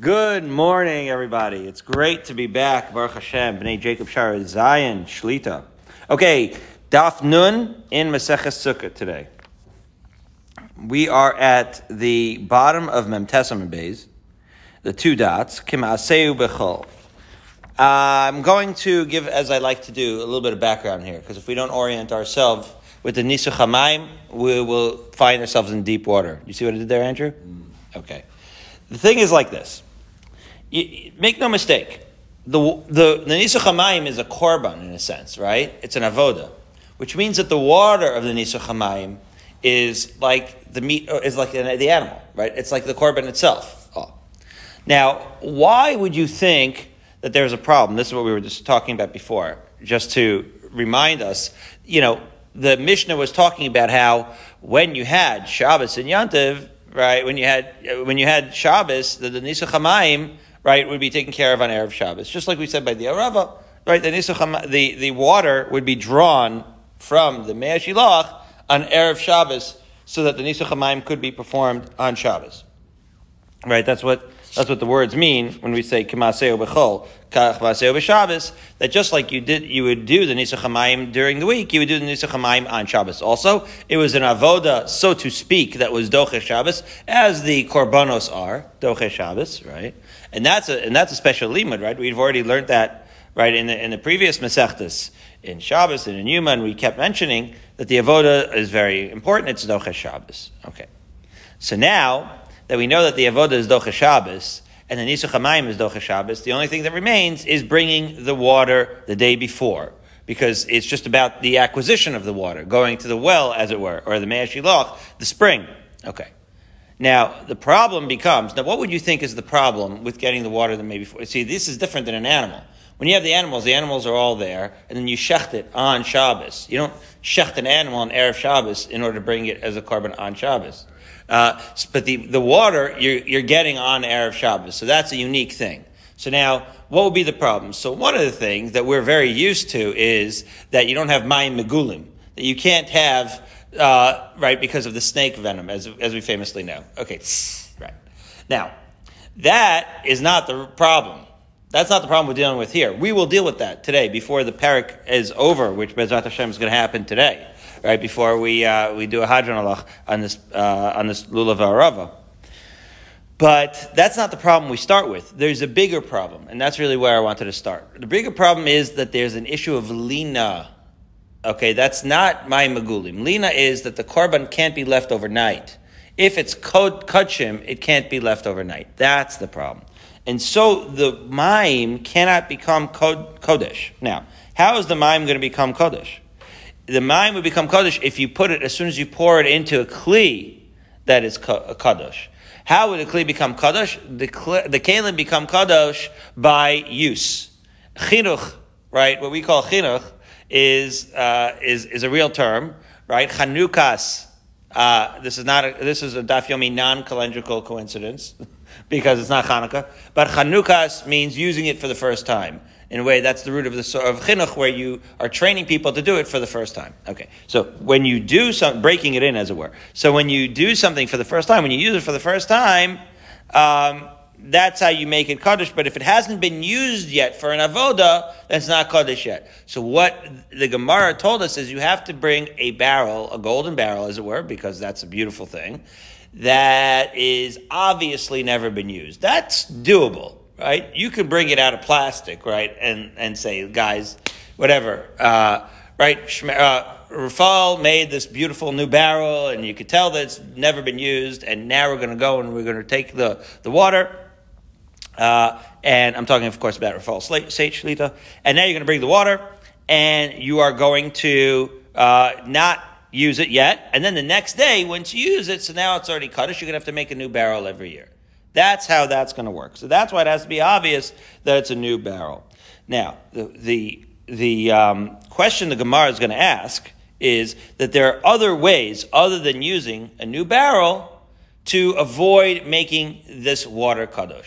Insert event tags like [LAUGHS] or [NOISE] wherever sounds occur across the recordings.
Good morning, everybody. It's great to be back. Baruch Hashem, Bnei Jacob Shara, Zion, Shlita. Okay, Daf Nun in Maseches Sukkah today. We are at the bottom of Memtesam Beis, the two dots, Kimaseu Bechol. I'm going to give, as I like to do, a little bit of background here, because if we don't orient ourselves with the Nisuch HaMaim, we will find ourselves in deep water. You see what I did there, Andrew? Mm. Okay. The thing is like this. Make no mistake. The, the, the Nisuch HaMaim is a korban in a sense, right? It's an avoda, which means that the water of the Nisuch HaMaim is like the meat, uh, is like the animal, right? It's like the korban itself. Oh. Now, why would you think that there's a problem? This is what we were just talking about before, just to remind us, you know, the Mishnah was talking about how when you had Shabbos and Yantiv, right, when you had, uh, when you had Shabbos, the, the Nisuch HaMaim, right, would be taken care of on Erev Shabbos. Just like we said by the Arava, right, the, Nisuch, the, the water would be drawn from the Mei Shilach on Erev Shabbos so that the Nisuch HaMaim could be performed on Shabbos. Right, that's what, that's what the words mean when we say Kimaseo Bechol, that just like you did, you would do the Nisuch HaMaim during the week, you would do the Nisuch HaMaim on Shabbos. Also, it was an avoda, so to speak, that was Doche Shabbos, as the Korbanos are, Doche Shabbos, right? And that's a, and that's a special limud, right? We've already learned that, right, in the, in the previous Masechtas, in Shabbos and in Yuma, and we kept mentioning that the avoda is very important. It's Doche Shabbos. Okay. So now that we know that the avoda is Doche Shabbos, and the Nisuch HaMaim is Doche Shabbos, the only thing that remains is bringing the water the day before. Because it's just about the acquisition of the water, going to the well, as it were, or the Shilach, the spring. Okay. Now, the problem becomes, now what would you think is the problem with getting the water the day before? See, this is different than an animal. When you have the animals, the animals are all there, and then you shecht it on Shabbos. You don't shecht an animal on Erev Shabbos in order to bring it as a korban on Shabbos. Uh, but the, the water you're, you're getting on Erev Shabbos, so that's a unique thing. So now, what would be the problem? So one of the things that we're very used to is that you don't have mayim megulim, that you can't have, uh, right, because of the snake venom, as, as we famously know. Okay, right. Now, that is not the problem. That's not the problem we're dealing with here. We will deal with that today before the parak is over, which Bezrat Hashem is going to happen today, right before we uh, we do a hadron alach on this uh, on this lulav arava. But that's not the problem we start with. There's a bigger problem, and that's really where I wanted to start. The bigger problem is that there's an issue of lina. Okay, that's not my magulim. Lina is that the korban can't be left overnight. If it's kachim, it can't be left overnight. That's the problem. And so the mime cannot become kodesh. Now, how is the mime going to become kodesh? The mime would become kodesh if you put it as soon as you pour it into a kli that is kodesh. How would a kli become kadosh? The, the kalim become kadosh by use. Chinuch, right? What we call chinuch is uh, is is a real term, right? Chanukas. Uh, this is not a, this is a daf yomi non calendrical coincidence [LAUGHS] because it's not Hanukkah. But Chanukas means using it for the first time. In a way, that's the root of the of chinuch, where you are training people to do it for the first time. Okay, so when you do some breaking it in, as it were. So when you do something for the first time, when you use it for the first time, um, that's how you make it kaddish. But if it hasn't been used yet for an avoda, that's not kaddish yet. So what the Gemara told us is you have to bring a barrel, a golden barrel, as it were, because that's a beautiful thing that is obviously never been used. That's doable right? You could bring it out of plastic, right, and and say, guys, whatever, uh, right? Uh, Rafal made this beautiful new barrel, and you could tell that it's never been used. And now we're going to go and we're going to take the the water. Uh, and I'm talking, of course, about Rafal Seit Shlita. And now you're going to bring the water, and you are going to uh, not use it yet. And then the next day, once you use it, so now it's already cut, you're going to have to make a new barrel every year. That's how that's going to work. So that's why it has to be obvious that it's a new barrel. Now, the, the, the um, question the Gemara is going to ask is that there are other ways other than using a new barrel to avoid making this water kadosh.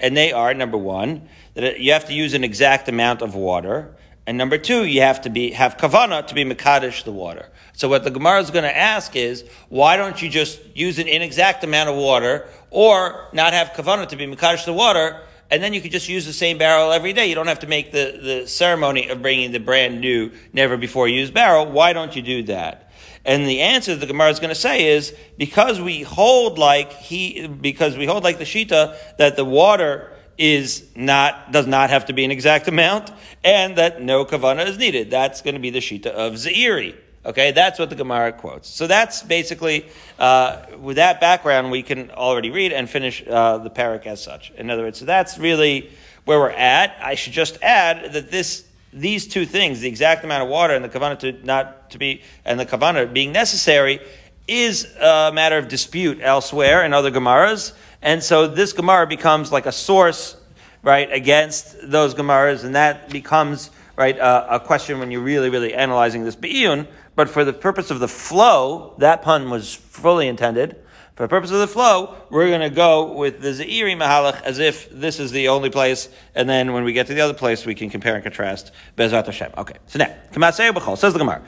And they are, number one, that you have to use an exact amount of water. And number two, you have to be have kavana to be mekadesh the water. So what the Gemara is going to ask is, why don't you just use an inexact amount of water, or not have kavana to be mekadesh the water, and then you could just use the same barrel every day. You don't have to make the, the ceremony of bringing the brand new, never before used barrel. Why don't you do that? And the answer the Gemara is going to say is because we hold like he, because we hold like the shita that the water is not does not have to be an exact amount, and that no kavana is needed. That's going to be the shita of Zairi. Okay, that's what the Gemara quotes. So that's basically uh, with that background, we can already read and finish uh, the parak as such. In other words, so that's really where we're at. I should just add that this these two things, the exact amount of water and the kavana to not to be and the kavana being necessary, is a matter of dispute elsewhere in other Gemaras. And so this Gemara becomes like a source, right, against those Gemaras, and that becomes, right, uh, a question when you're really, really analyzing this Be'iyun. But for the purpose of the flow, that pun was fully intended. For the purpose of the flow, we're going to go with the Zairi Mahalach as if this is the only place, and then when we get to the other place, we can compare and contrast Bezat Hashem. Okay, so now, Kamasei B'chol, says the Gemara,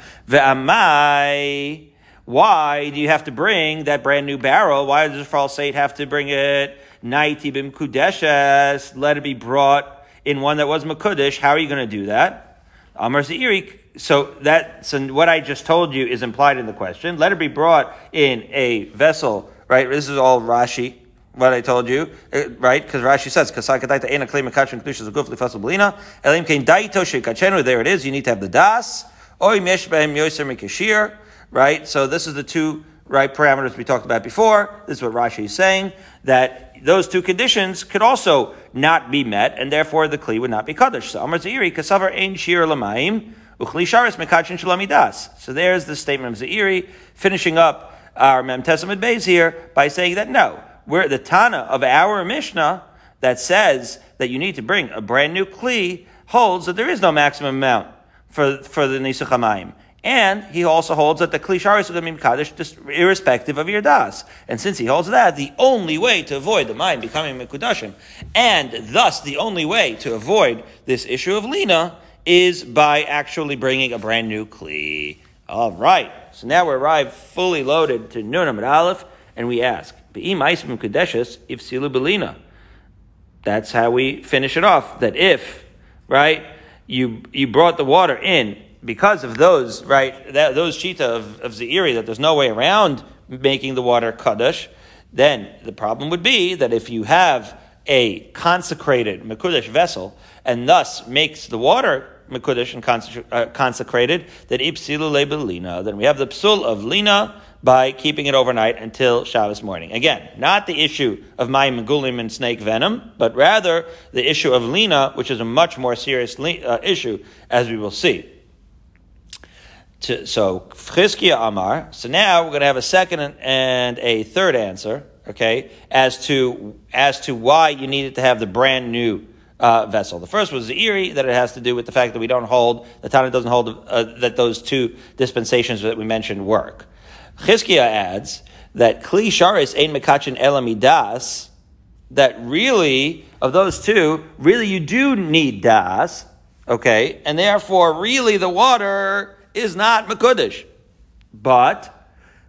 why do you have to bring that brand new barrel? Why does the Fall Saint have to bring it? Naiti bim kudeshes, let it be brought in one that was makudesh. How are you going to do that? Amar Zairi, so that so what I just told you is implied in the question. Let it be brought in a vessel, right? This is all Rashi. What I told you, uh, right? Because Rashi says, "Kasakadaita ena klei mekachin kedushas aguf lifasel belina elim kein daito shekachenu." There it is. You need to have the das. Yoser mikashir right? So this is the two right parameters we talked about before. This is what Rashi is saying that those two conditions could also not be met, and therefore the kli would not be kaddish. So Amar Zairi kasavar ein shir lamaim uchli sharis mekachin shalamidas. So there's the statement of Zairi finishing up our Mem Testament base here by saying that no, we're the Tana of our Mishnah that says that you need to bring a brand new kli holds that there is no maximum amount for, for the Nisuch HaMayim. And he also holds that the klishar is going to be Kaddish irrespective of your das. And since he holds that, the only way to avoid the mind becoming Mekudashim, and thus the only way to avoid this issue of Lina, is by actually bringing a brand new Kli. All right. So now we arrive fully loaded to Nunam and Aleph, and we ask, if Silu Belina. That's how we finish it off. That if, right, you, you brought the water in because of those, right, that, those shita of, of Zairi, that there's no way around making the water kaddish, then the problem would be that if you have a consecrated Mekudesh vessel, and thus makes the water Mekudesh and uh, consecrated, then Ipsilu Lebelina, then we have the psul of Lina by keeping it overnight until Shabbos morning. Again, not the issue of Mayim Gulim and snake venom, but rather the issue of Lina, which is a much more serious uh, issue, as we will see to, so Chizkiya Amar. So now we're going to have a second and a third answer, okay, as to as to why you needed to have the brand new uh, vessel. The first was the eerie that it has to do with the fact that we don't hold the Tana doesn't hold uh, that those two dispensations that we mentioned work. Chizkiya adds that kli sharis ein mekachin elamidas. That really of those two, really you do need das, okay, and therefore really the water is not Mekudesh. But,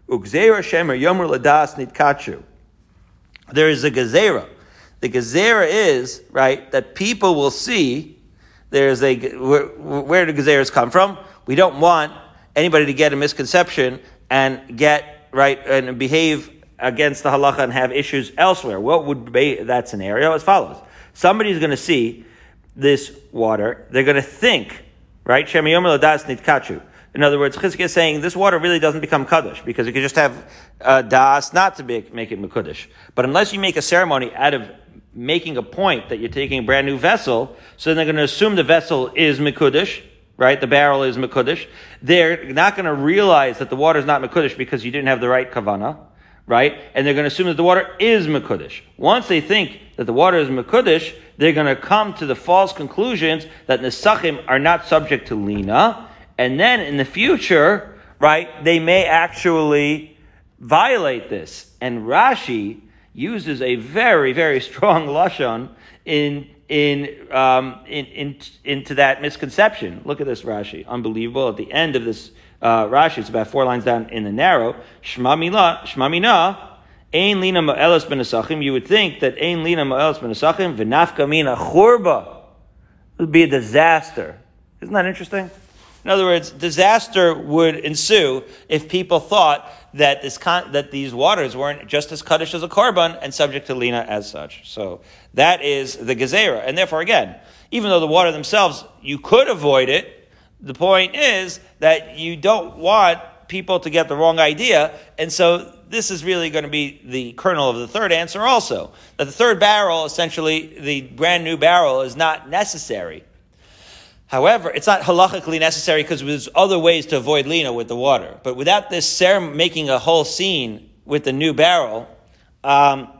Ugzera Shemer Yomer Ladas Nitkachu. There is a Gezerah. The Gezerah is, right, that people will see there's a, where, where do Gezeras come from? We don't want anybody to get a misconception and get, right, and behave against the halacha and have issues elsewhere. What would be that scenario? As follows. Somebody's going to see this water. They're going to think, right? Shem Yomer Ladas Nitkachu. In other words, Chizkiah is saying this water really doesn't become kaddish because you could just have uh, das not to make, make it mekudesh. But unless you make a ceremony out of making a point that you're taking a brand new vessel, so then they're going to assume the vessel is mekudesh, right? The barrel is mekudesh. They're not going to realize that the water is not mekudesh because you didn't have the right kavana, right? And they're going to assume that the water is mekudesh. Once they think that the water is mekudesh, they're going to come to the false conclusions that nesachim are not subject to lina and then in the future, right, they may actually violate this. And Rashi uses a very, very [LAUGHS] strong lashon in in, um, in, in, into that misconception. Look at this Rashi. Unbelievable. At the end of this uh, Rashi, it's about four lines down in the narrow. Shma mila, shma mina, ein lina ma'elas ben You would think that ein lina ma'elas ben v'nafka mina churba. Would be a disaster. Isn't that interesting? In other words, disaster would ensue if people thought that this con- that these waters weren't just as kaddish as a korban and subject to lina as such. So that is the gezerah, and therefore, again, even though the water themselves you could avoid it, the point is that you don't want people to get the wrong idea, and so this is really going to be the kernel of the third answer also. That the third barrel, essentially the brand new barrel, is not necessary. However, it's not halachically necessary because there's other ways to avoid lina with the water. But without this ceremony making a whole scene with the new barrel, um,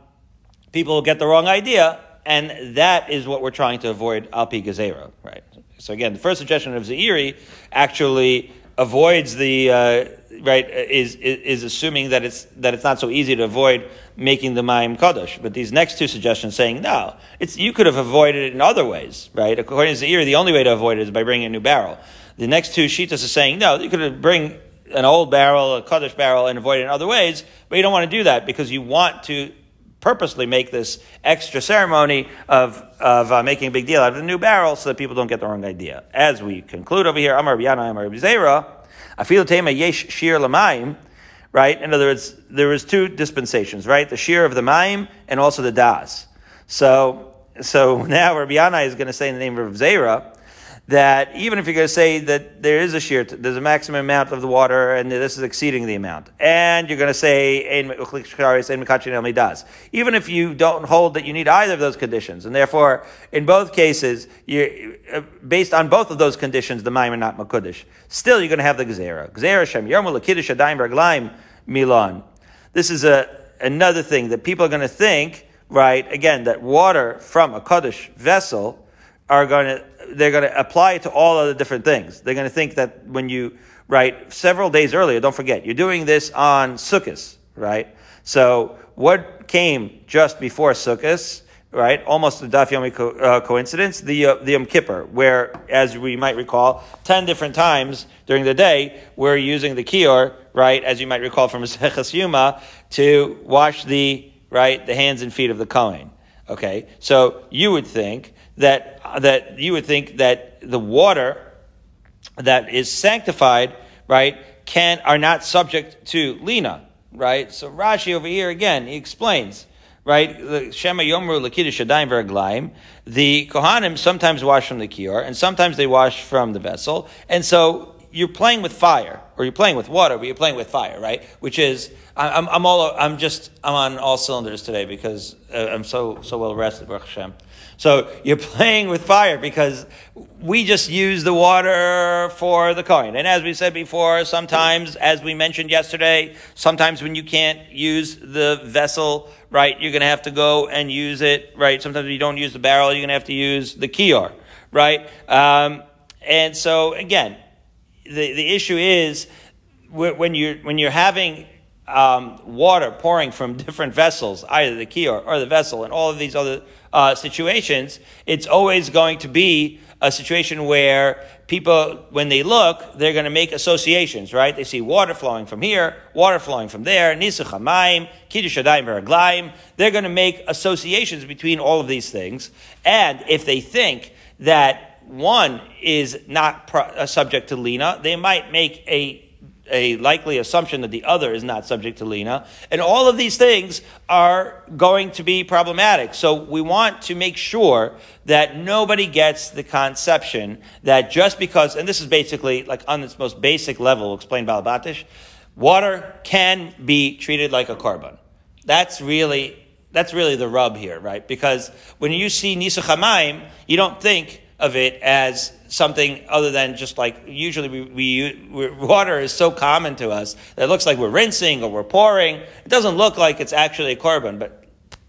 people will get the wrong idea, and that is what we're trying to avoid alpi gezerah, right? So again, the first suggestion of Zairi actually avoids the uh, right is, is, assuming that it's that it's not so easy to avoid making the Mayim Kaddish. But these next two suggestions saying no, it's you could have avoided it in other ways, right? According to Zairi, the only way to avoid it is by bringing a new barrel. The next two shitas are saying no, you could have bring an old barrel, a Kaddish barrel, and avoid it in other ways, but you don't want to do that because you want to purposely make this extra ceremony of, of uh, making a big deal out of the new barrel so that people don't get the wrong idea. As we conclude over here, Amar B'yana, Amar B'zera, Afil Tema Yesh Shir Lamayim, right? In other words, there was two dispensations, right? The Shir of the Mayim and also the Das. So, so [LAUGHS] now Rabbi Yanai is going to say in the name of Zera, that even if you're going to say that there is a shear, there's a maximum amount of the water, and this is exceeding the amount, and you're going to say even if you don't hold that you need either of those conditions, and therefore in both cases, uh, based on both of those conditions, the ma'im are not makudish. Still, you're going to have the gezerah. Gezerah shem yarmu lakidish adayim raglaim milan. This is a another thing that people are going to think, right? Again, that water from a kaddish vessel are going to they're going to apply it to all other different things. They're going to think that when you, right, several days earlier, don't forget, you're doing this on Sukkot, right? So what came just before Sukkot, right? Almost a Daf Yomi co- uh, coincidence, the, uh, the Yom Kippur, where, as we might recall, 10 different times during the day, we're using the Kior, right, as you might recall from [LAUGHS] Maseches Yuma, to wash the, right, the hands and feet of the Kohen. Okay? So you would think that, that you would think that the water that is sanctified, right, can, are not subject to lina, right? So Rashi over here again, he explains, right? The Shema Yomru Lakidish Shadayim Veraglaim. The Kohanim sometimes wash from the kior, and sometimes they wash from the vessel. And so you're playing with fire, or you're playing with water, but you're playing with fire, right? Which is, I'm, I'm all, I'm just, I'm on all cylinders today because uh, I'm so, so well rested, Baruch Hashem. So you're [LAUGHS] playing with fire because we just use the water for the coin. And as we said before, sometimes, as we mentioned yesterday, sometimes when you can't use the vessel, right, you're going to have to go and use it, right? Sometimes you don't use the barrel, you're going to have to use the kior, right? Um, and so again, the, the issue is when you're, when you're having um, water pouring from [LAUGHS] different vessels, either the kior or the vessel, and all of these other uh, situations, it's always going to be a situation where people, when they look, they're going to make associations, right? They see water flowing from here, water flowing from there, Nisuch HaMayim, Kiddush Adayim They're going to make associations between all of these things. And if they think that one is not pro- uh, subject to Lina, they might make a a likely assumption that the other is not subject to lina. And all of these things are going to be problematic. So we want to make sure that nobody gets the conception that just because, and this is basically like on its most basic level, explained Balabatish, water can be treated like a korban. That's really, that's really the rub here, right? Because when you see Nisuch HaMaim, you don't think of it as something other than just like usually we, we water is so common to us that it looks like we're rinsing or we're pouring. It doesn't look like it's actually a korban, but,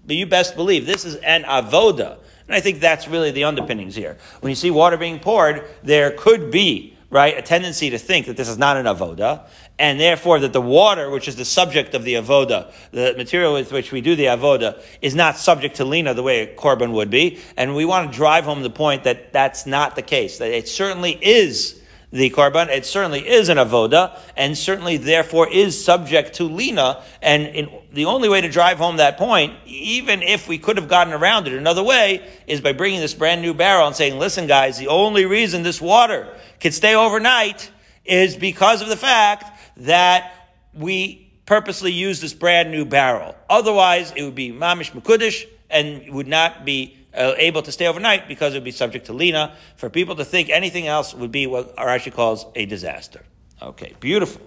but you best believe this is an avoda. And I think that's really the underpinnings here. When you see water being poured, there could be right? A tendency to think that this is not an avoda, and therefore that the water, which is the subject of the avoda, the material with which we do the avoda, is not subject to lina the way a korban would be. And we want to drive home the point that that's not the case. That it certainly is the korban. It certainly is an avoda, and certainly therefore is subject to lina. And in, the only way to drive home that point, even if we could have gotten around it another way, is by bringing this brand new barrel and saying, "Listen, guys, the only reason this water can stay overnight is because of the fact." that we purposely use this brand new barrel. Otherwise, it would be mamish makudish and would not be uh, able to stay overnight because it would be subject to lina. For people to think anything else would be what Rashi calls a disaster. Okay, beautiful.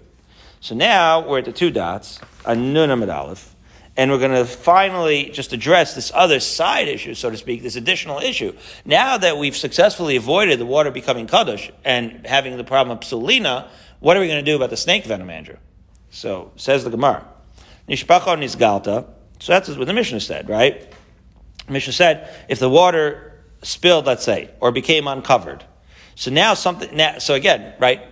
So now we're at the two dots, a nun aleph, and we're going to finally just address this other side issue, so to speak, this additional issue. Now that we've successfully avoided the water becoming kaddish and having the problem of psulina, what are we going to do about the snake venom, Andrew? So says the Gemara. Nishpacha nisgalta. So that's what the Mishnah said, right? The Mishnah said if the water spilled, let's say, or became uncovered. So now something. Now, so again, right?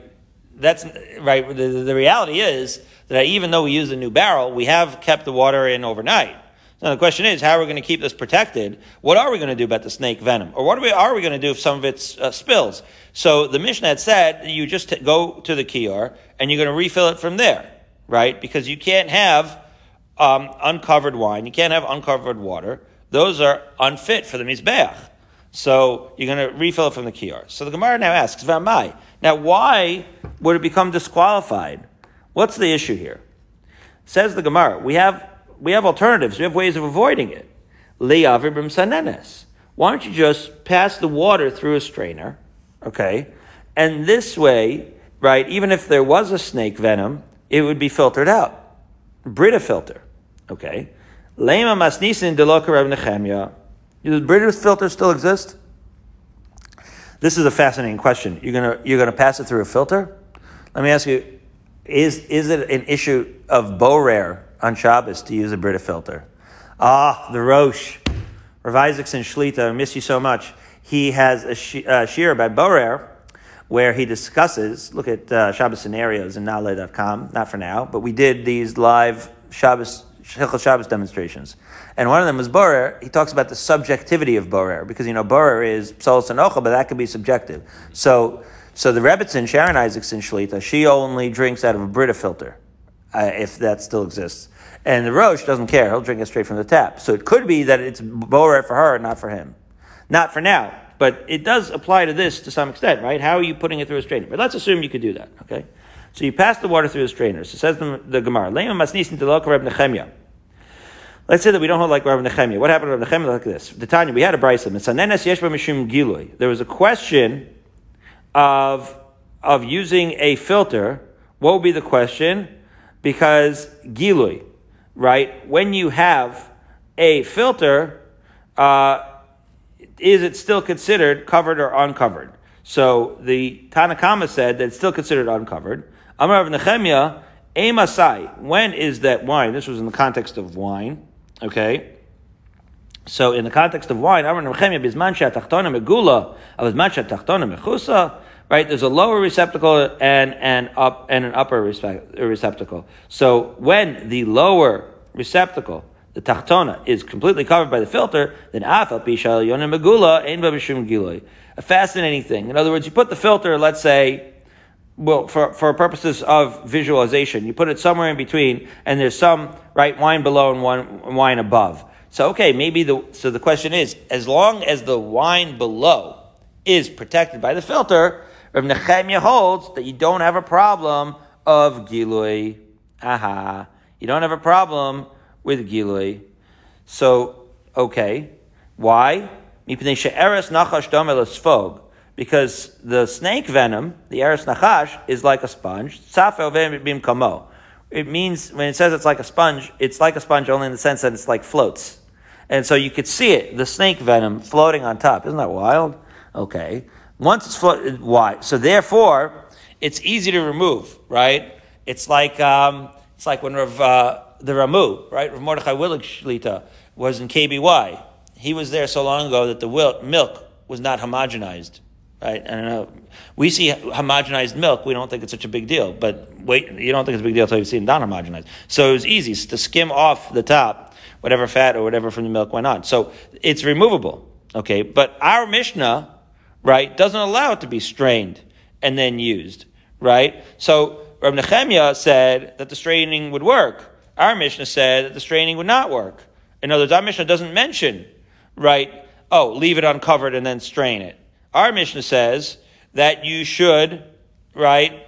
That's right. The, the reality is that even though we use a new barrel, we have kept the water in overnight. Now the question is, how are we going to keep this protected? What are we going to do about the snake venom? Or what are we, are we going to do if some of it uh, spills? So the Mishnah had said, you just t- go to the kiyar and you're going to refill it from there, right? Because you can't have um, uncovered wine, you can't have uncovered water. Those are unfit for the mizbeach. So you're going to refill it from the kiyar. So the Gemara now asks, Vamai. Now why would it become disqualified? What's the issue here? Says the Gemara, we have we have alternatives. We have ways of avoiding it. Sanenes. Why don't you just pass the water through a strainer, okay? And this way, right, even if there was a snake venom, it would be filtered out. Brita filter, okay? Lema masnisin deloka Brita filter still exist? This is a fascinating question. You're gonna you're gonna pass it through a filter? Let me ask you: Is is it an issue of borer on Shabbos to use a Brita filter. Ah, the Rosh. Rav Isaacson Shlita, I miss you so much. He has a sh- shir about Borer where he discusses, look at uh, Shabbos scenarios in Naaleh.com, not for now, but we did these live Shabbos, Hilchot Shabbos demonstrations. And one of them was Borer. He talks about the subjectivity of Borer, because, you know, Borer is Psol Sanocha, but that could be subjective. So, so the Rebbitzin, Sharon Isaacson Shlita, she only drinks out of a Brita filter uh, if that still exists. And the Rosh doesn't care; he'll drink it straight from the tap. So it could be that it's borer for her, not for him, not for now. But it does apply to this to some extent, right? How are you putting it through a strainer? But let's assume you could do that. Okay, so you pass the water through a strainer. So says the, the Gemara. Let's say that we don't hold like Rav Nechemia. What happened to Rav Nechemia? Like this. The Tanya, we had a brisa. There was a question of of using a filter. What would be the question? because gilui, right? When you have a filter, uh, is it still considered covered or uncovered? So the Tanakama said that it's still considered uncovered. Amar of Nehemiah, Emasai, when is that wine? This was in the context of wine, okay? So in the context of wine, Amar Nehemiah, Bizman Tachtona Megula, Bizman Tachtona Mechusa, right? There's a lower receptacle and an up and an upper receptacle. So when the lower receptacle, the tachtona, is completely covered by the filter, then afal. A fascinating thing. In other words, you put the filter, let's say, well, for, for purposes of visualization, you put it somewhere in between, and there's some right wine below and one wine above. So okay, maybe the so the question is, as long as the wine below is protected by the filter, Rav Nechemia holds that you don't have a problem of Gilui. Aha. You don't have a problem with Gilui. So, okay. Why? Because the snake venom, the eris nachash, is like a sponge. It means, when it says it's like a sponge, it's like a sponge only in the sense that it's like floats. And so you could see it, the snake venom floating on top. Isn't that wild? Okay. Once it's floated, why? So therefore, it's easy to remove, right? It's like um, it's like when Rav, uh, the Ramu, right? Rav Mordechai Willig Shlita was in KBY. He was there so long ago that the milk was not homogenized. right? I don't know. We see homogenized milk, we don't think it's such a big deal, but wait, you don't think it's a big deal until you've seen non-homogenized. So it was easy to skim off the top, whatever fat or whatever from the milk went on. So it's removable, okay? But our Mishnah, right, doesn't allow it to be strained and then used, right? So Reb Nechemia said that the straining would work. Our Mishnah said that the straining would not work. In other words, our Mishnah doesn't mention, right, oh, leave it uncovered and then strain it. Our Mishnah says that you should, right,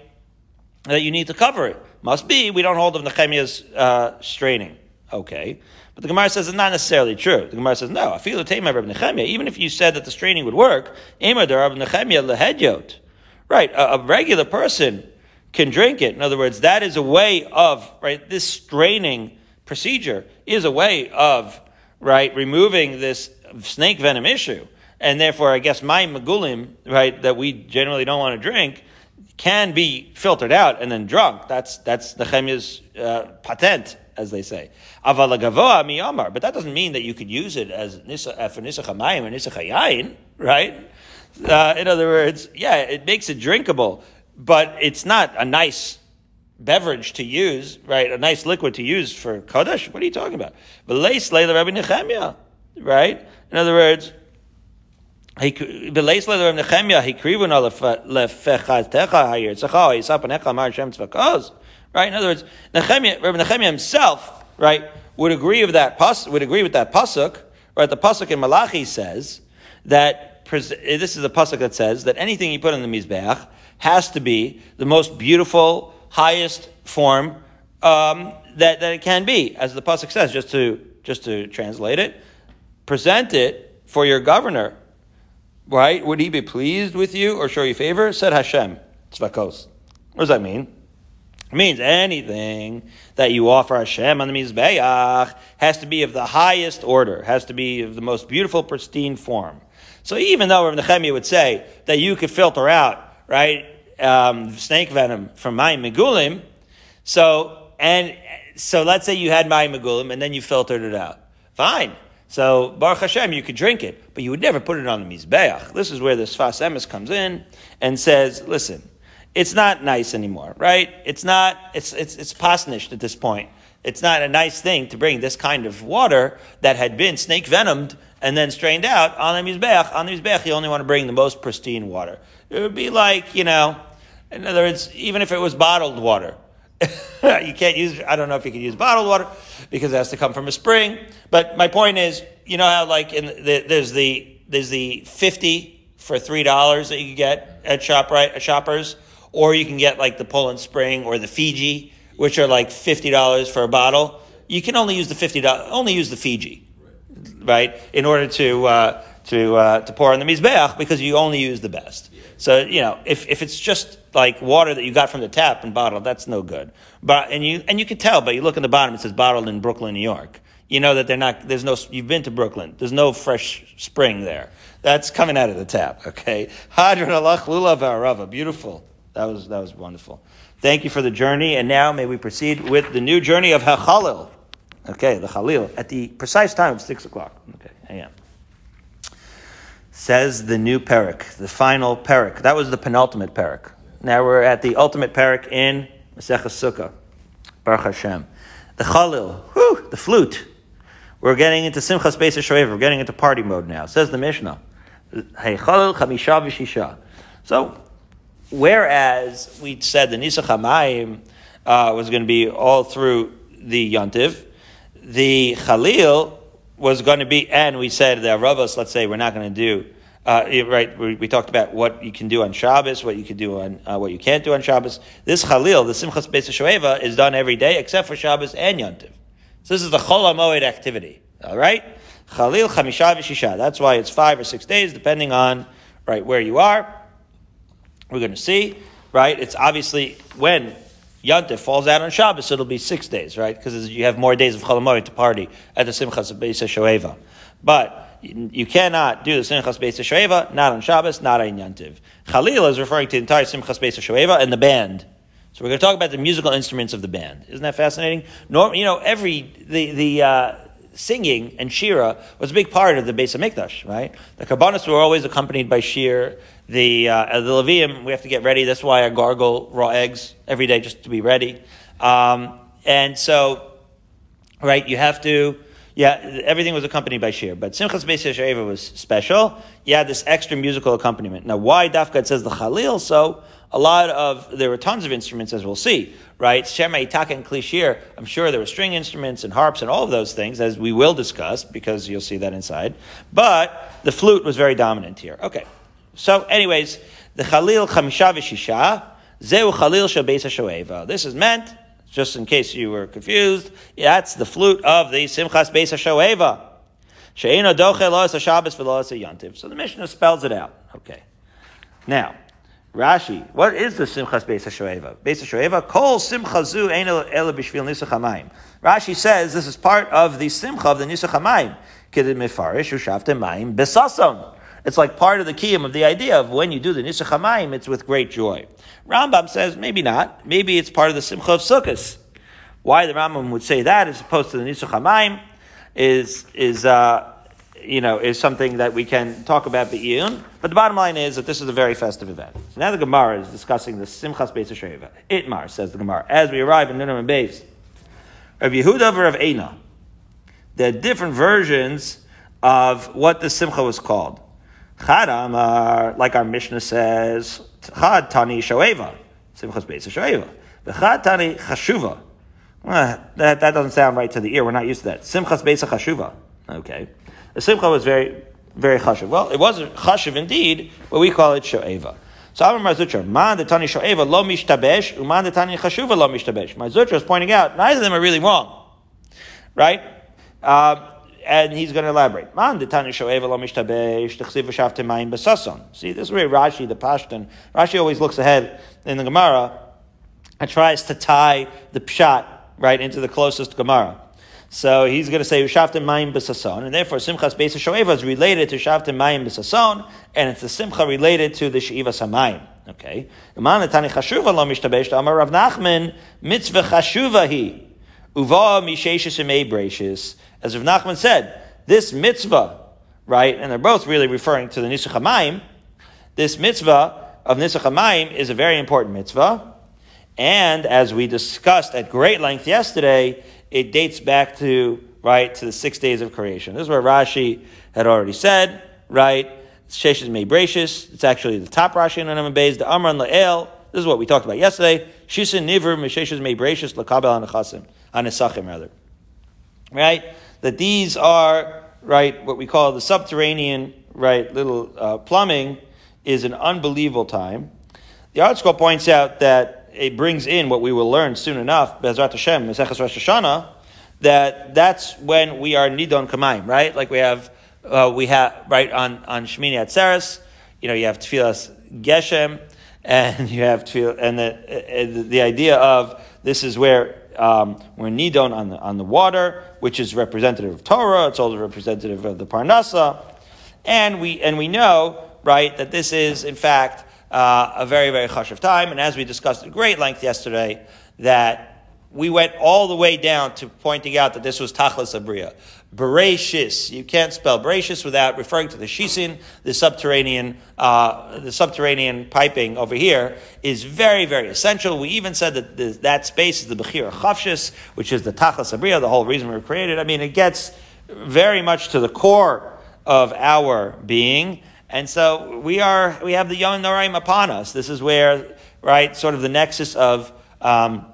that you need to cover it. Must be, we don't hold of Nehemiah's uh, straining. Okay. But the Gemara says it's not necessarily true. The Gemara says, no, I feel the Rabbi Nehemiah, even if you said that the straining would work, Rabbi lehedyot. Right, a, a regular person can drink it. In other words, that is a way of, right, this straining procedure is a way of, right, removing this snake venom issue and therefore I guess my magulim, right, that we generally don't want to drink, can be filtered out and then drunk. That's that's the chemia's uh, patent, as they say. Avalagavoa but that doesn't mean that you could use it as uh, for nisa chamayim or nisa chayayin, right? Uh, in other words, yeah, it makes it drinkable, but it's not a nice beverage to use, right? A nice liquid to use for kodesh. What are you talking about? Right? In other words, Right? In other words, Nehemiah, Rabbi Nehemiah himself, right, would agree with that would agree with that pasuk. Right, the pasuk in Malachi says that this is the pasuk that says that anything you put in the mizbeach has to be the most beautiful, highest form um, that that it can be, as the pasuk says. Just to just to translate it, present it for your governor right? Would he be pleased with you or show you favor? Said Hashem, tzvakos. What does that mean? It means anything that you offer Hashem on the Mizbeach has to be of the highest order, has to be of the most beautiful, pristine form. So even though Rav Nechemia would say that you could filter out, right, um, snake venom from my megulim, so, and, so let's say you had my megulim and then you filtered it out. Fine. So Baruch Hashem, you could drink it, but you would never put it on the mizbeach. This is where the Sfas Emes comes in and says, "Listen, it's not nice anymore, right? It's not. It's it's it's pasnished at this point. It's not a nice thing to bring this kind of water that had been snake venomed and then strained out on the mizbeach. On the mizbeach, you only want to bring the most pristine water. It would be like you know, in other words, even if it was bottled water." [LAUGHS] you can't use, I don't know if you can use bottled water because it has to come from a spring. But my point is, you know how like in the, there's the, there's the 50 for $3 that you get at ShopRite, at Shoppers, or you can get like the Poland Spring or the Fiji, which are like $50 for a bottle. You can only use the $50, only use the Fiji, right? In order to, uh, to, uh, to pour on the Mizbeach because you only use the best. So, you know, if, if it's just like water that you got from the tap and bottled, that's no good. But, and you, and you can tell, but you look in the bottom, it says bottled in Brooklyn, New York. You know that they're not, there's no, you've been to Brooklyn. There's no fresh spring there. That's coming out of the tap, okay? Hadron alach lulav. Beautiful. That was, that was wonderful. Thank you for the journey. And now may we proceed with the new journey of Hachalil. Okay, the Chalil, at the precise time of 6 o'clock. Okay, a.m says the new parak, the final parak. That was the penultimate parak. Now we're at the ultimate parak in Masechah Sukkah. Baruch Hashem. The Chalil, whew, the flute. We're getting into Simchas Beis Shoev. We're getting into party mode now. Says the Mishnah. Hey Chalil Chamisha V'Shisha. So, whereas we said the Nisa Chamayim uh, was going to be all through the Yontiv, the Chalil was going to be, and we said the Ravos, let's say, we're not going to do, uh, right, we, we, talked about what you can do on Shabbos, what you can do on, uh, what you can't do on Shabbos. This Chalil, the Simchas Beis Shoeva, is done every day except for Shabbos and Yontiv. So this is the Chol HaMoed activity. All right? Chalil Chamisha V'Shisha. That's why it's five or six days, depending on, right, where you are. We're going to see, right? It's obviously when Yontif falls out on Shabbos, it'll be six days, right? Because you have more days of Cholamoy to party at the Simchas Beis Shoeva. But you cannot do the Simchas Beis Shoeva, not on Shabbos, not on Yontiv. Chalil is referring to the entire Simchas Beis Shoeva and the band. So we're going to talk about the musical instruments of the band. Isn't that fascinating? Norm, you know, every, the, the, uh, singing and shira was a big part of the base of Mikdash, right? The Kabbanis were always accompanied by shir. The, uh, the Levium, we have to get ready. That's why I gargle raw eggs every day just to be ready. Um, and so, right, you have to, yeah, everything was accompanied by shir. But Simchas Beis Yeshiva was special. You had this extra musical accompaniment. Now, why Dafka it says the Khalil? So, a lot of, there were tons of instruments, as we'll see, right? Shema, Itaka, and Klishir, I'm sure there were string instruments and harps and all of those things, as we will discuss, because you'll see that inside. But the flute was very dominant here. Okay. So, anyways, the Khalil Chamisha V'Shisha, Zeu Khalil Shabeis HaShoeva. This is meant, just in case you were confused, that's the flute of the Simchas Beis HaShoeva. Doche V'Loas HaYontiv. So the Mishnah spells it out. Okay. Now, Rashi, what is the Simchas Beis HaShoeva? Beis HaShoeva, Kol Simcha Zu Ein Ela B'Shvil Nisach HaMayim. Rashi says this is part of the Simcha of the Nisach HaMayim. Kedid Mefarish Ushavte Mayim Besason. It's like part of the kiyum of the idea of when you do the Nisach HaMayim, it's with great joy. Rambam says maybe not. Maybe it's part of the Simcha of Sukkot. Why the Rambam would say that as opposed to the Nisach HaMayim is, is, uh, you know, is something that we can talk about be'iyun. But the bottom line is that this is a very festive event. So now the Gemara is discussing the Simchas Beis Sheva. Itmar, says the Gemara, as we arrive in Nunam and Beis. Of Yehuda of Eina. There are different versions of what the Simcha was called. Chad Amar, like our Mishnah says, Chad Tani Shoeva. Simchas Beis Shoeva. Chad Tani Chashuva. That, that doesn't sound right to the ear. We're not used to that. Simchas Beis Chashuva. Okay. The simcha was very, very chashiv. Well, it was chashiv indeed, but we call it sho'eva. So Amar Mar Zutra, man the tani sho'eva lo mishtabesh, uman the tani chashuva lo mishtabesh. Mar Zutra is pointing out, neither of them are really wrong. Right? Uh, and he's going to elaborate. Man the mayim besason. See, this is where Rashi, the Pashtan, Rashi always looks ahead in the Gemara and tries to tie the pshat, right, into the closest Gemara. So he's going to say Shavtim Mayim B'Sason, and therefore Simchas Beis Shoeva is related to Shavtim Mayim B'Sason, and it's the Simcha related to the Sheiva Samayim. Okay. Tani Chashuva Lo Mishtabesh Amar Rav Nachman Mitzvah Chashuva Hi Uva Misheshis Emei Brachis. As Rav Nachman said, this mitzvah, right, and they're both really referring to the Nisach Hamayim. This mitzvah of Nisach Hamayim is a very important mitzvah, and as we discussed at great length yesterday, it dates back to, right, to the six days of creation. This is where Rashi had already said, right, Sheshes Mebrachis, it's actually the top Rashi in Anam Beis, the Amran La'el, this is what we talked about yesterday, Shisin Niver Mesheshes Mebrachis Lakabel Anachasim, Anesachim rather. Right? That these are, right, what we call the subterranean, right, little uh, plumbing is an unbelievable time. The article points out that it brings in what we will learn soon enough, Bezrat Hashem, Meseches Rosh Hashanah, that that's when we are Nidon Kamaim, right? Like we have, uh, we have, right, on, on Shemini Atzeres, you know, you have Tfilas Geshem, and [LAUGHS] you have to, and the, uh, the idea of this is where um, we're nidon on the, on the water, which is representative of Torah. It's also representative of the Parnasa, and we and we know right that this is in fact uh, a very, very hush of time. And as we discussed at great length yesterday, that we went all the way down to pointing out that this was Tachlis Abriya. Bereshis. You can't spell Bereshis without referring to the Shisin, the subterranean, uh, the subterranean piping over here is very, very essential. We even said that that space is the Bechira Chavshis, which is the Tachlis Abriya, the whole reason we were created. I mean, it gets very much to the core of our being. And so we are, we have the Yom Noraim upon us. This is where, right, sort of the nexus of, um,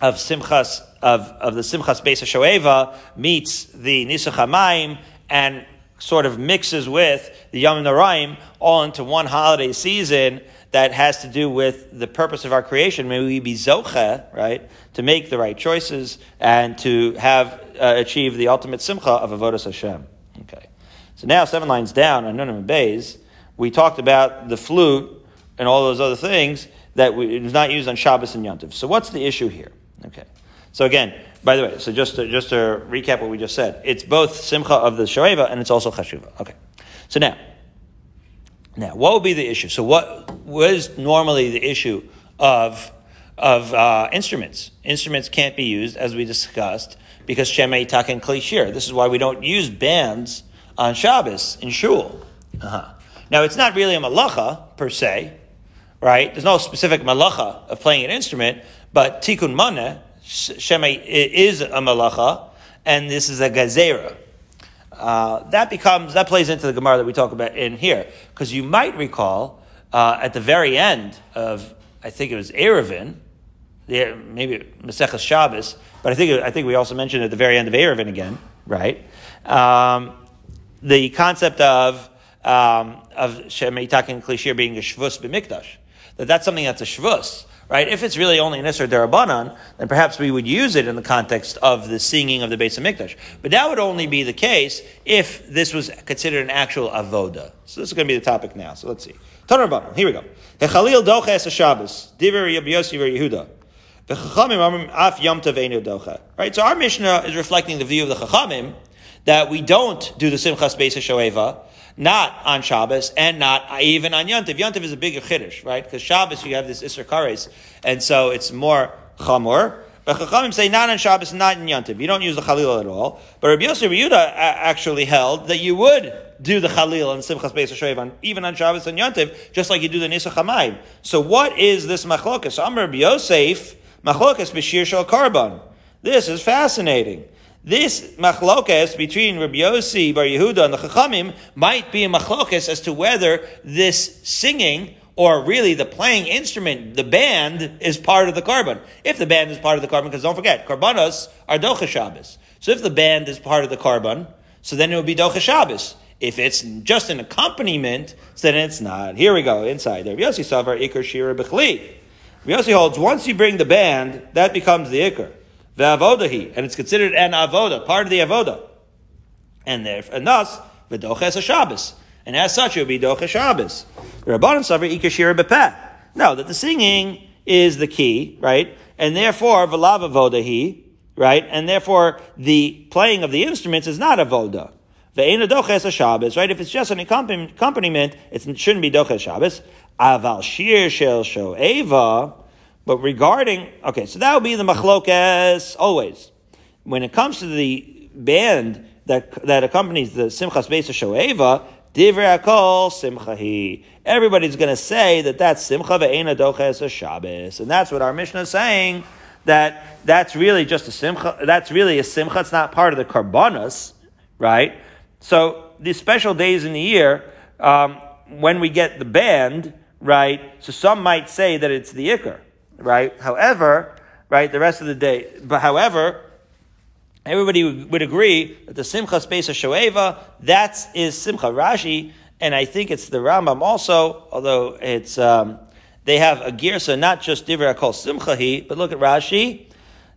of Simchas, of, of the Simchas Beis Shoeva meets the Nisach HaMayim and sort of mixes with the Yom Noraim all into one holiday season that has to do with the purpose of our creation. May we be zoche, right, to make the right choices and to have uh, achieve the ultimate simcha of avodas Hashem. Okay. So now, seven lines down on Nunam Bays, we talked about the flute and all those other things that we, it was not used on Shabbos and Yontiv. So what's the issue here? Okay. So again, by the way, so just to, just to recap what we just said, it's both Simcha of the Shoeva and it's also Chashuva. Okay. So now, now, what would be the issue? So what was normally the issue of, of uh, instruments? Instruments can't be used, as we discussed, because Shemei Taken Klishir. This is why we don't use bands on Shabbos in Shul. Uh-huh. Now, it's not really a malacha per se, right? There's no specific malacha of playing an instrument, but Tikkun Maneh, Shemei is a malacha, and this is a gazera. Uh, that becomes that plays into the Gemara that we talk about in here, because you might recall uh, at the very end of I think it was Eruvin, maybe Maseches Shabbos, but I think I think we also mentioned at the very end of Eruvin again, right? Um, the concept of um, of Shemitakin and Klishir being a shvus b'mikdash, that that's something that's a shvus, right? If it's really only an Isser Darabanan, then perhaps we would use it in the context of the singing of the Beis Hamikdash. But that would only be the case if this was considered an actual avoda. So this is going to be the topic now. So let's see. Tanur Here we go. Hechalil doches Shabbos. Diver Yehuda. The Chachamim af Yom docha. Right. So our Mishnah is reflecting the view of the Chachamim that we don't do the Simchas Beis Shoeva, not on Shabbos and not even on Yontiv. Yontiv is a bigger chiddush, right? Because Shabbos you have this Isser Kares, and so it's more chamor. But Chachamim say not on Shabbos, not in Yontiv. You don't use the Chalil at all. But Rabbi Yosef Yehuda actually held that you would do the Chalil and Simchas Beis Shoev even on Shabbos and Yontiv, just like you do the Nisa Chamayim. So what is this machlokas? Amr Rabbi Yosef, machlokas b'shir shal korban. This is fascinating. This machlokas between Rabbi Yossi Bar Yehuda and the Chachamim might be a machlokas as to whether this singing or really the playing instrument, the band, is part of the korban. If the band is part of the korban, because don't forget, korbanos are docha Shabbos. So if the band is part of the korban, so then it would be docha Shabbos. If it's just an accompaniment, so then it's not. Here we go, inside there. Yossi Savar Iker Shira Bechli. Yossi holds, once you bring the band, that becomes the Iker. Ve'avodahi, and it's considered an avoda, part of the avoda. And therefore, and thus, v'doches a Shabbos. And as such, it would be doches Shabbos. Rabbanan savar ikashira bepeh. No, that the singing is the key, right? And therefore, v'lav avodahi, right? And therefore, the playing of the instruments is not avoda. Ve'ena doches a Shabbos, right? If it's just an accompaniment, it shouldn't be doches Shabbos. Aval shir shel sho'eva, but regarding, okay, so that would be the machlokas always. When it comes to the band that, that accompanies the Simchas Beis Shoeva, Divrei Akol Simchahi. Everybody's going to say that that's Simcha ve'ena doches Shabbos. And that's what our Mishnah is saying, that that's really just a Simcha, that's really a Simcha, it's not part of the korbanos, right? So these special days in the year, um, when we get the band, right, so some might say that it's the Iker right? However, right, the rest of the day, but however, everybody would agree that the Simchas Beis Shoeva, that is Simcha Rashi, and I think it's the Rambam also, although it's, um, they have a girsa, not just Divrei Akol Simchahi, but look at Rashi.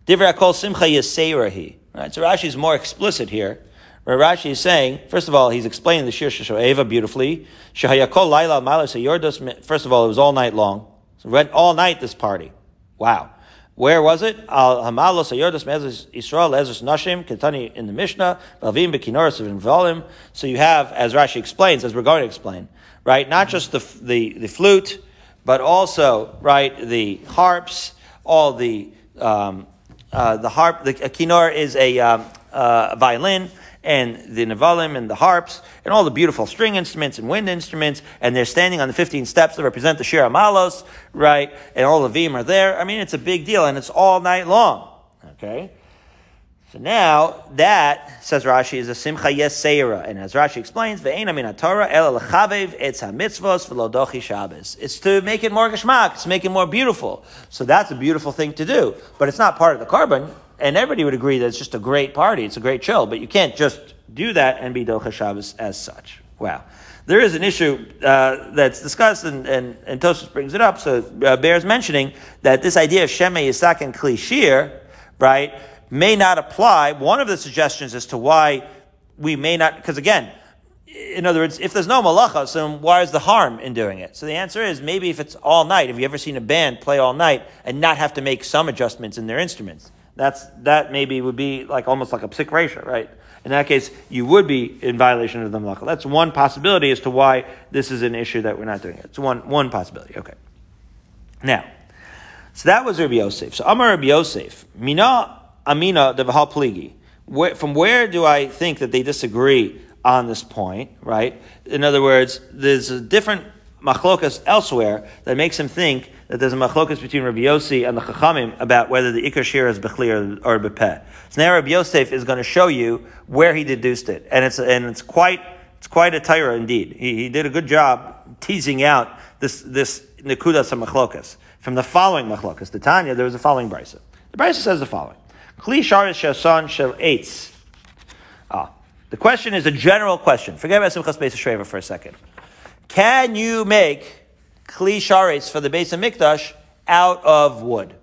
Divrei Akol Simcha Yiserahi. Right? So Rashi is more explicit here. Where Rashi is saying, first of all, he's explaining the Shir Shoeva beautifully. Shahayakol Laila Malas First of all, it was all night long. So went all night this party. Wow. Where was it? Al Hamalos Ayordas Mezes Israel Ezras Nashim Ketani in the Mishnah Balvim Bekinoris Volim. So you have, as Rashi explains, as we're going to explain, right? Not just the the, the flute, but also right the harps, all the um, uh, the harp. The kinor is a um, uh, violin and the Nevalim and the harps and all the beautiful string instruments and wind instruments, and they're standing on the 15 steps that represent the Shir Amalos, right? And all the Vim are there. I mean, it's a big deal, and it's all night long. Okay? So now, that, says Rashi, is a Simcha Yeseira. And as Rashi explains, Ve'ena min Torah el lechavev etz ha-mitzvos v'lodochi Shabbos. It's to make it more geshmak, it's to make it more beautiful. So that's a beautiful thing to do. But it's not part of the korban and everybody would agree that it's just a great party, it's a great chill, but you can't just do that and be Docha Shabbos as such. Wow. There is an issue uh, that's discussed, and, and, and Tosfos brings it up, so uh, bears mentioning that this idea of Sheme Yisak and Klishir, right, may not apply. One of the suggestions as to why we may not, because again, in other words, if there's no malacha, so why is the harm in doing it? So the answer is maybe if it's all night, have you ever seen a band play all night and not have to make some adjustments in their instruments? That's, that maybe would be like almost like a psik reisha, right? In that case, you would be in violation of the malacha. That's one possibility as to why this is an issue that we're not doing it. It's one, one possibility. Okay. Now, so that was Rabbi Yosef. So Amar Rabbi Yosef, Mina Amina Devahal Pligi. where, from where do I think that they disagree on this point, right? In other words, there's a different machlokas elsewhere that makes him think that there's a machlokas between Rabbi Yossi and the Chachamim about whether the Ikar Shir is Bechli or, or Bepeh. So now Rabbi Yosef is going to show you where he deduced it. And it's, and it's quite, it's quite a Torah indeed. He, he did a good job teasing out this, this Nekudas machlokas. From the following machlokas, the Tanya, there was the following brisa. The brisa says the following. Kli sharis shel eitz. Ah. The question is a general question. Forget about Simchas Beis Shoeva for a second. Can you make kli sharis for the Beis Hamikdash out of wood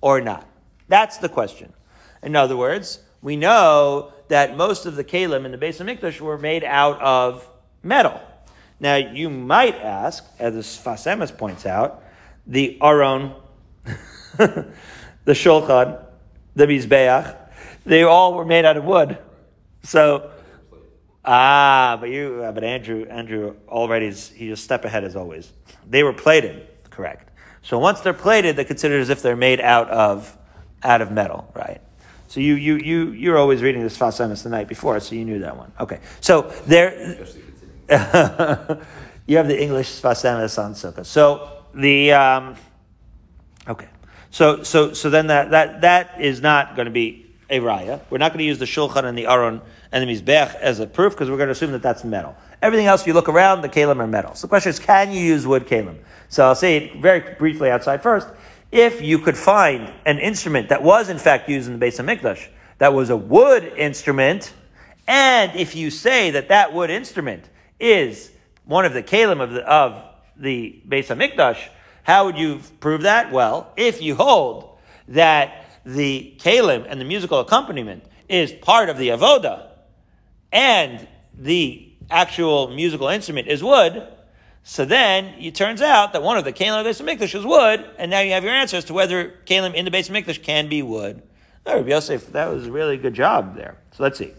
or not? That's the question. In other words, we know that most of the kalim in the Beis Hamikdash were made out of metal. Now, you might ask, as Emes points out, the Aron, [LAUGHS] the Shulchan, the Mizbeach, they all were made out of wood. So, ah, but you, uh, but Andrew, Andrew already is, he's a step ahead as always. They were plated, correct. So once they're plated, they're considered as if they're made out of, out of metal, right? So you, you, you, you're always reading this Sfas Emes the night before, so you knew that one. Okay. So there, [LAUGHS] you have the English Sfas Emes on Sukkah. So the, um, okay. So, so, so then that, that, that is not going to be a raya. We're not going to use the shulchan and the aron and the mizbech as a proof because we're going to assume that that's metal. Everything else, if you look around, the kalim are metal. So the question is, can you use wood kalim? So I'll say it very briefly outside first. If you could find an instrument that was in fact used in the Beis Hamikdash, that was a wood instrument, and if you say that that wood instrument is one of the kalim of the, of the Beis Hamikdash, how would you prove that? Well, if you hold that the kalim and the musical accompaniment is part of the avoda, and the actual musical instrument is wood, so then it turns out that one of the kalim of the Beis Hamikdash is wood, and now you have your answer as to whether kalim in the Beis Hamikdash can be wood. Rabbi Yosef, that was a really good job there. So let's see.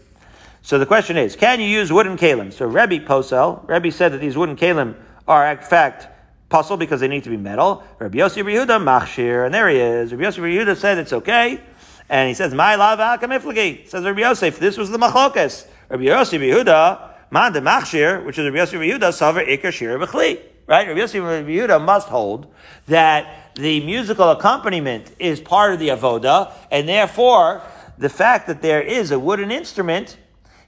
So the question is, can you use wooden kalim? So Rebbe Posel, Rebbe said that these wooden kalim are in fact puzzle because they need to be metal. Rabbi Yossi Yehuda machshir, and there he is. Rabbi Yossi Yehuda said it's okay, and he says my lava kamiflagi. Says Rabbi Yosef, this was the machlokas. Rabbi Yossi Yehuda man de machshir, which is Rabbi Yossi Yehuda saver ikar shir b'chli. Right, Rabbi Yossi Yehuda must hold that the musical accompaniment is part of the avoda, and therefore the fact that there is a wooden instrument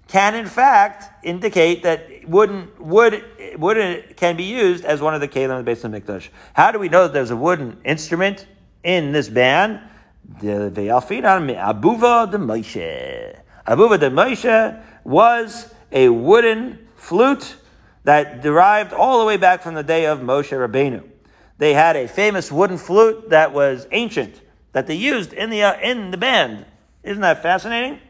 can in fact indicate that wooden wood wooden can be used as one of the kalim based on mikdash. How do we know that there's a wooden instrument in this band? The abuva de Moshe. Abuva de Moshe was a wooden flute that derived all the way back from the day of Moshe Rabbeinu. They had a famous wooden flute that was ancient that they used in the uh, in the band. Isn't that fascinating?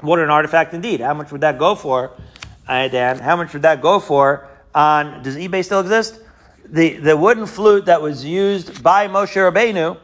What an artifact indeed. How much would that go for, uh, Dan? How much would that go for on, does eBay still exist? The, the wooden flute that was used by Moshe Rabbeinu,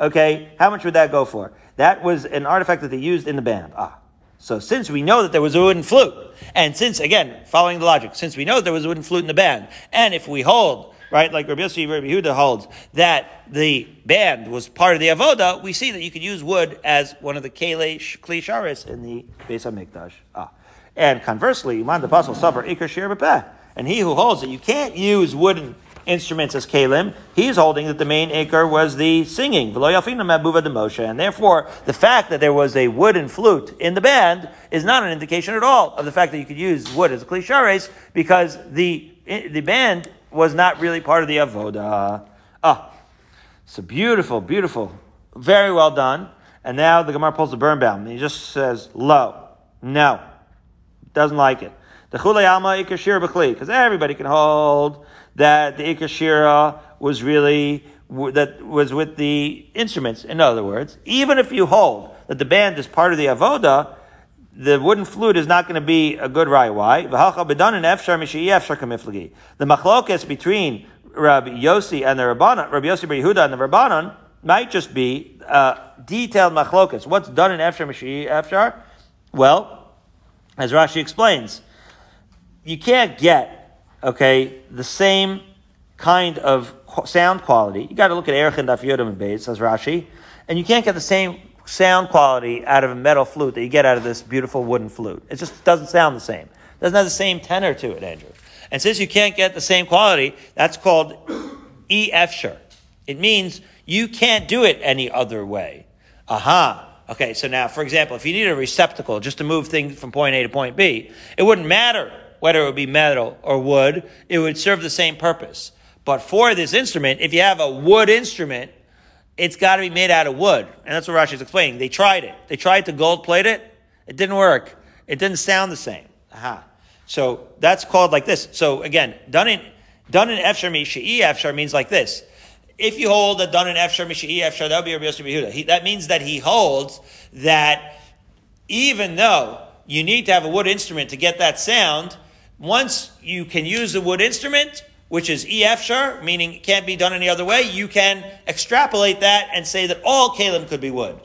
okay, how much would that go for? That was an artifact that they used in the band. Ah. So since we know that there was a wooden flute, and since, again, following the logic, since we know that there was a wooden flute in the band, and if we hold, right, like Rabbi Yossi Rabbi Huda holds, that the band was part of the avoda, we see that you could use wood as one of the kele kli in the Beis HaMikdash. Ah. And conversely, man the apostle suffer ikar shir and he who holds that you can't use wooden instruments as kalim, he's holding that the main ikar was the singing, and therefore the fact that there was a wooden flute in the band is not an indication at all of the fact that you could use wood as a klishares because the the band was not really part of the avoda. Ah, so beautiful, beautiful, very well done. And now the Gemara pulls the Birnbaum. He just says, "Low, no, doesn't like it." The chulei alma ikashira b'chli, because everybody can hold that the ikashira was really that was with the instruments. In other words, even if you hold that the band is part of the avoda, the wooden flute is not going to be a good raya. Why? The machlokes between Rabbi Yossi and the Rabbanon, Rabbi Yossi Bar Yehuda and the Rabbanon, might just be uh, detailed machlokes. What's done in Efshar Mashiach Efshar? Well, as Rashi explains, you can't get, okay, the same kind of sound quality. You got to look at Erech and Daf and Beis, says Rashi, and you can't get the same sound quality out of a metal flute that you get out of this beautiful wooden flute. It just doesn't sound the same. It doesn't have the same tenor to it, Andrew. And since you can't get the same quality, that's called E Efsher. It means you can't do it any other way. Aha. Okay, so now, for example, if you need a receptacle just to move things from point A to point B, it wouldn't matter whether it would be metal or wood, it would serve the same purpose. But for this instrument, if you have a wood instrument, it's got to be made out of wood. And that's what Rashi is explaining. They tried it. They tried to gold plate it. It didn't work. It didn't sound the same. Aha. So that's called like this. So again, done in, done in Efshar Misha'i Efshar means like this. If you hold that done in Efshar Misha'i Efshar, that would be Rabbi. That means that he holds that even though you need to have a wood instrument to get that sound, once you can use the wood instrument, which is EFshar, meaning it can't be done any other way, you can extrapolate that and say that all kalim could be wood.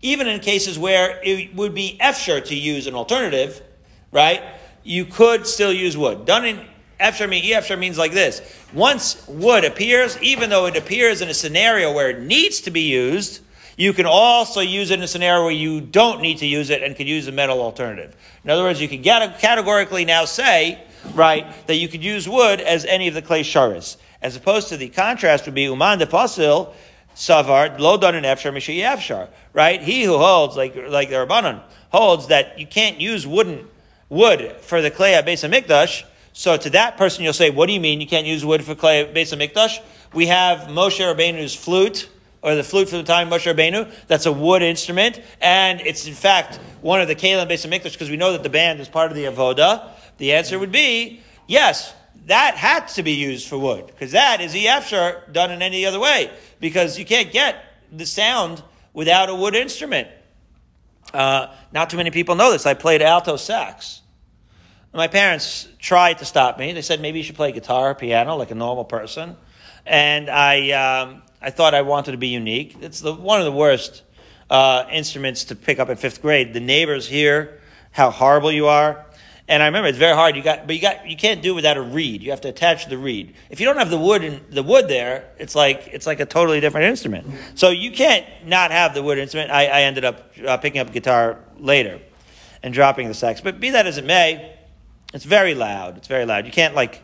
Even in cases where it would be Efshar to use an alternative, right? You could still use wood. Done in EFshar means like this. Once wood appears, even though it appears in a scenario where it needs to be used, you can also use it in a scenario where you don't need to use it and can use a metal alternative. In other words, you can categorically now say, right, that you could use wood as any of the clay sharis. As opposed to the contrast would be uman de pasil, savar, lo done in efshar, mishi efshar, right? He who holds, like, like the Rabbanon, holds that you can't use wooden, wood for the clay at Beis Hamikdash. So to that person, you'll say, what do you mean you can't use wood for clay at Beis Hamikdash? We have Moshe Rabbeinu's flute, or the flute from the time of Moshe Rabbeinu. That's a wood instrument, and it's in fact one of the Kalim Beis Hamikdash because we know that the band is part of the avoda. The answer would be yes. That had to be used for wood because that is EFshar done in any other way because you can't get the sound without a wood instrument. Uh, not too many people know this. I played alto sax. My parents tried to stop me. They said maybe you should play guitar, piano, like a normal person. And I, um, I thought I wanted to be unique. It's the, one of the worst uh, instruments to pick up in fifth grade. The neighbors hear how horrible you are. And I remember it's very hard. You got, but you got, you can't do it without a reed. You have to attach the reed. If you don't have the wood and the wood there, it's like it's like a totally different instrument. So you can't not have the wood instrument. I, I ended up uh, picking up guitar later and dropping the sax. But be that as it may, it's very loud. It's very loud. You can't like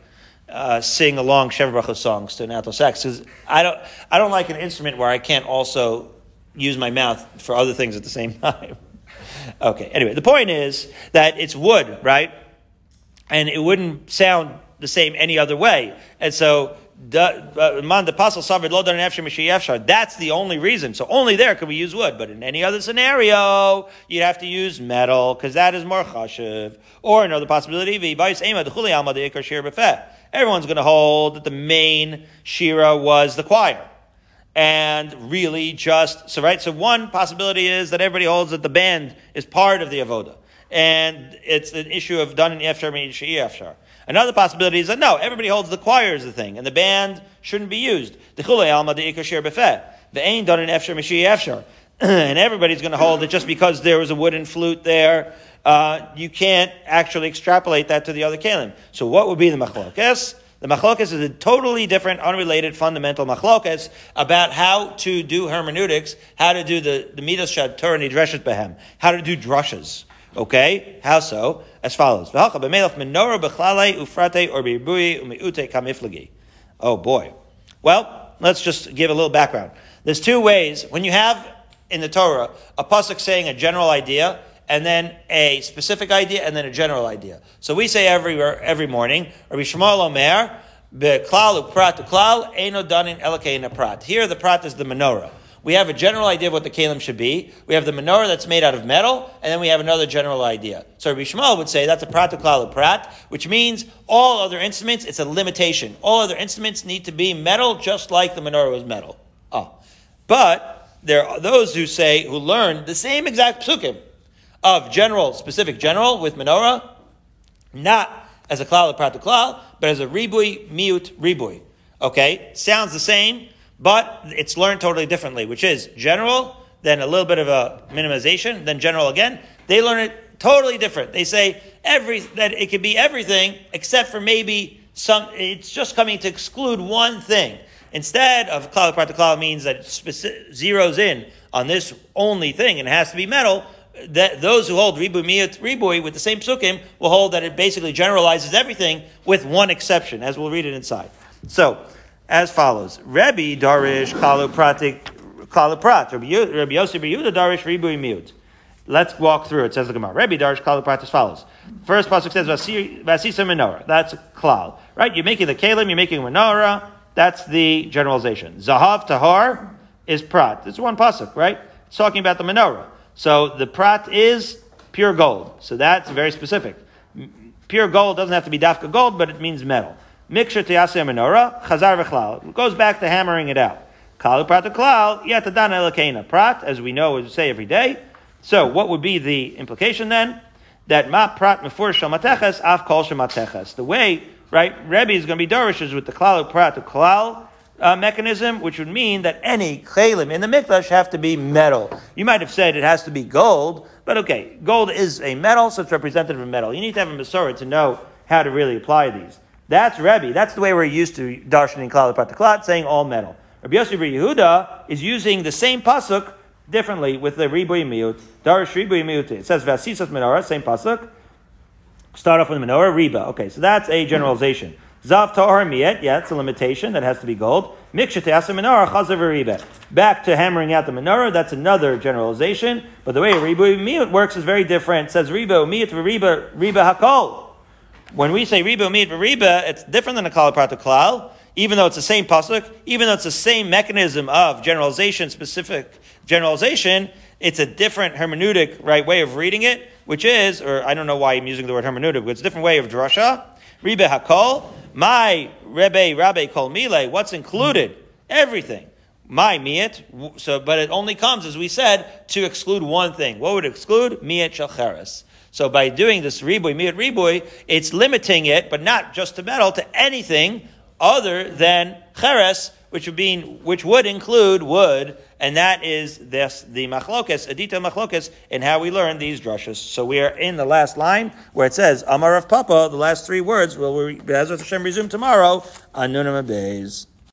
uh, sing along Bracha songs to an alto sax because I don't I don't like an instrument where I can't also use my mouth for other things at the same [LAUGHS] time. Okay. Anyway, the point is that it's wood, right? And it wouldn't sound the same any other way. And so uh, man the apostle suffered lo That's the only reason. So only there could we use wood. But in any other scenario, you'd have to use metal because that is more chashiv. Or another possibility, the everyone's going to hold that the main shira was the choir. And really just, so right, so one possibility is that everybody holds that the band is part of the avoda. And it's an issue of done in efshar, efshar. Another possibility is that no, everybody holds the choir is the thing, and the band shouldn't be used. The alma the The ain done in efshar, efshar. [CLEARS THROAT] And everybody's going to hold that just because there was a wooden flute there, uh, you can't actually extrapolate that to the other kalim. So what would be the machlokes? The machlokes is a totally different, unrelated, fundamental machlokes about how to do hermeneutics, how to do the, the midas shad Torah behem, how to do drushes. Okay? How so? As follows. Oh boy. Well, let's just give a little background. There's two ways. When you have in the Torah a pasuk saying a general idea, and then a specific idea, and then a general idea. So we say every every morning, Rabbi Yishmael Omer, beklal uprat klal eno danin elakei prat. Here the prat is the menorah. We have a general idea of what the kalim should be. We have the menorah that's made out of metal, and then we have another general idea. So Rabbi Yishmael would say that's a prat klal prat, which means all other instruments, it's a limitation. All other instruments need to be metal, just like the menorah was metal. Oh. But there are those who say, who learn the same exact psukim, of general, specific general with menorah, not as a klal, prat klal, but as a ribui, miut, ribui. Okay? Sounds the same, but it's learned totally differently, which is general, then a little bit of a minimization, then general again. They learn it totally different. They say every, that it could be everything except for maybe some, it's just coming to exclude one thing. instead of klal prat klal means that it zeroes in on this only thing and it has to be metal, that those who hold ribu miyut ribui with the same psukim will hold that it basically generalizes everything with one exception, as we'll read it inside. So, as follows: Rebbe darish kalu pratik kalu prat. Rabbi Yosef Yehuda darish ribui miyut. Let's walk through it. Says the Gemara. Rebbe darish kalu prat as follows. First pasuk says vasisa menorah. That's klal, right? You're making the kalim. You're making menorah. That's the generalization. Zahav tahar is prat. It's one pasuk, right? It's talking about the menorah. So the prat is pure gold. So that's very specific. Pure gold doesn't have to be dafka gold, but it means metal. Miksha tiyaseh menorah, chazar v'chlal. It goes back to hammering it out. Kalu prat klal, yatadana elakena. Prat, as we know, as we say every day. So what would be the implication then? That ma prat mefur shamateches, af kol shamateches. The way, right, Rebbe is going to be Dorishes with the klal prat klal, uh, mechanism, which would mean that any chelim in the mikdash have to be metal. You might have said it has to be gold, but okay, gold is a metal, so it's representative of metal. You need to have a Masorah to know how to really apply these. That's Rebbe. That's the way we're used to darshaning klal prataklat, saying all metal. Rabbi Yosef Yehuda is using the same pasuk differently with the ribuy miut. Darish ribuy miut. It says vasisas menorah, same pasuk. Start off with the menorah, riba. Okay, so that's a generalization. Zav tahar miet, yeah, it's a limitation that has to be gold. Miksha teasa menorah chazav riba. Back to hammering out the menorah, that's another generalization. But the way riba miut works is very different. It says riba miut riba riba hakol. When we say riba miut riba, it's different than a kal klal. Even though it's the same pasuk, even though it's the same mechanism of generalization, specific generalization, it's a different hermeneutic right way of reading it, which is, or I don't know why I'm using the word hermeneutic, but it's a different way of drasha. Ribe hakol, my Rebbe Rabbe Kol Mile, what's included? Everything. My miet, so, but it only comes, as we said, to exclude one thing. What would exclude? Miet shalcheres. So by doing this riboy, miet riboy, it's limiting it, but not just to metal, to anything other than cheres, which would be, which would include wood, and that is this, the machlokes, a detailed machlokes, in how we learn these drushes. So we are in the last line where it says, Amar Rav Papa, the last three words, will we, Bezrat Hashem, resume tomorrow, Anunim Abeis.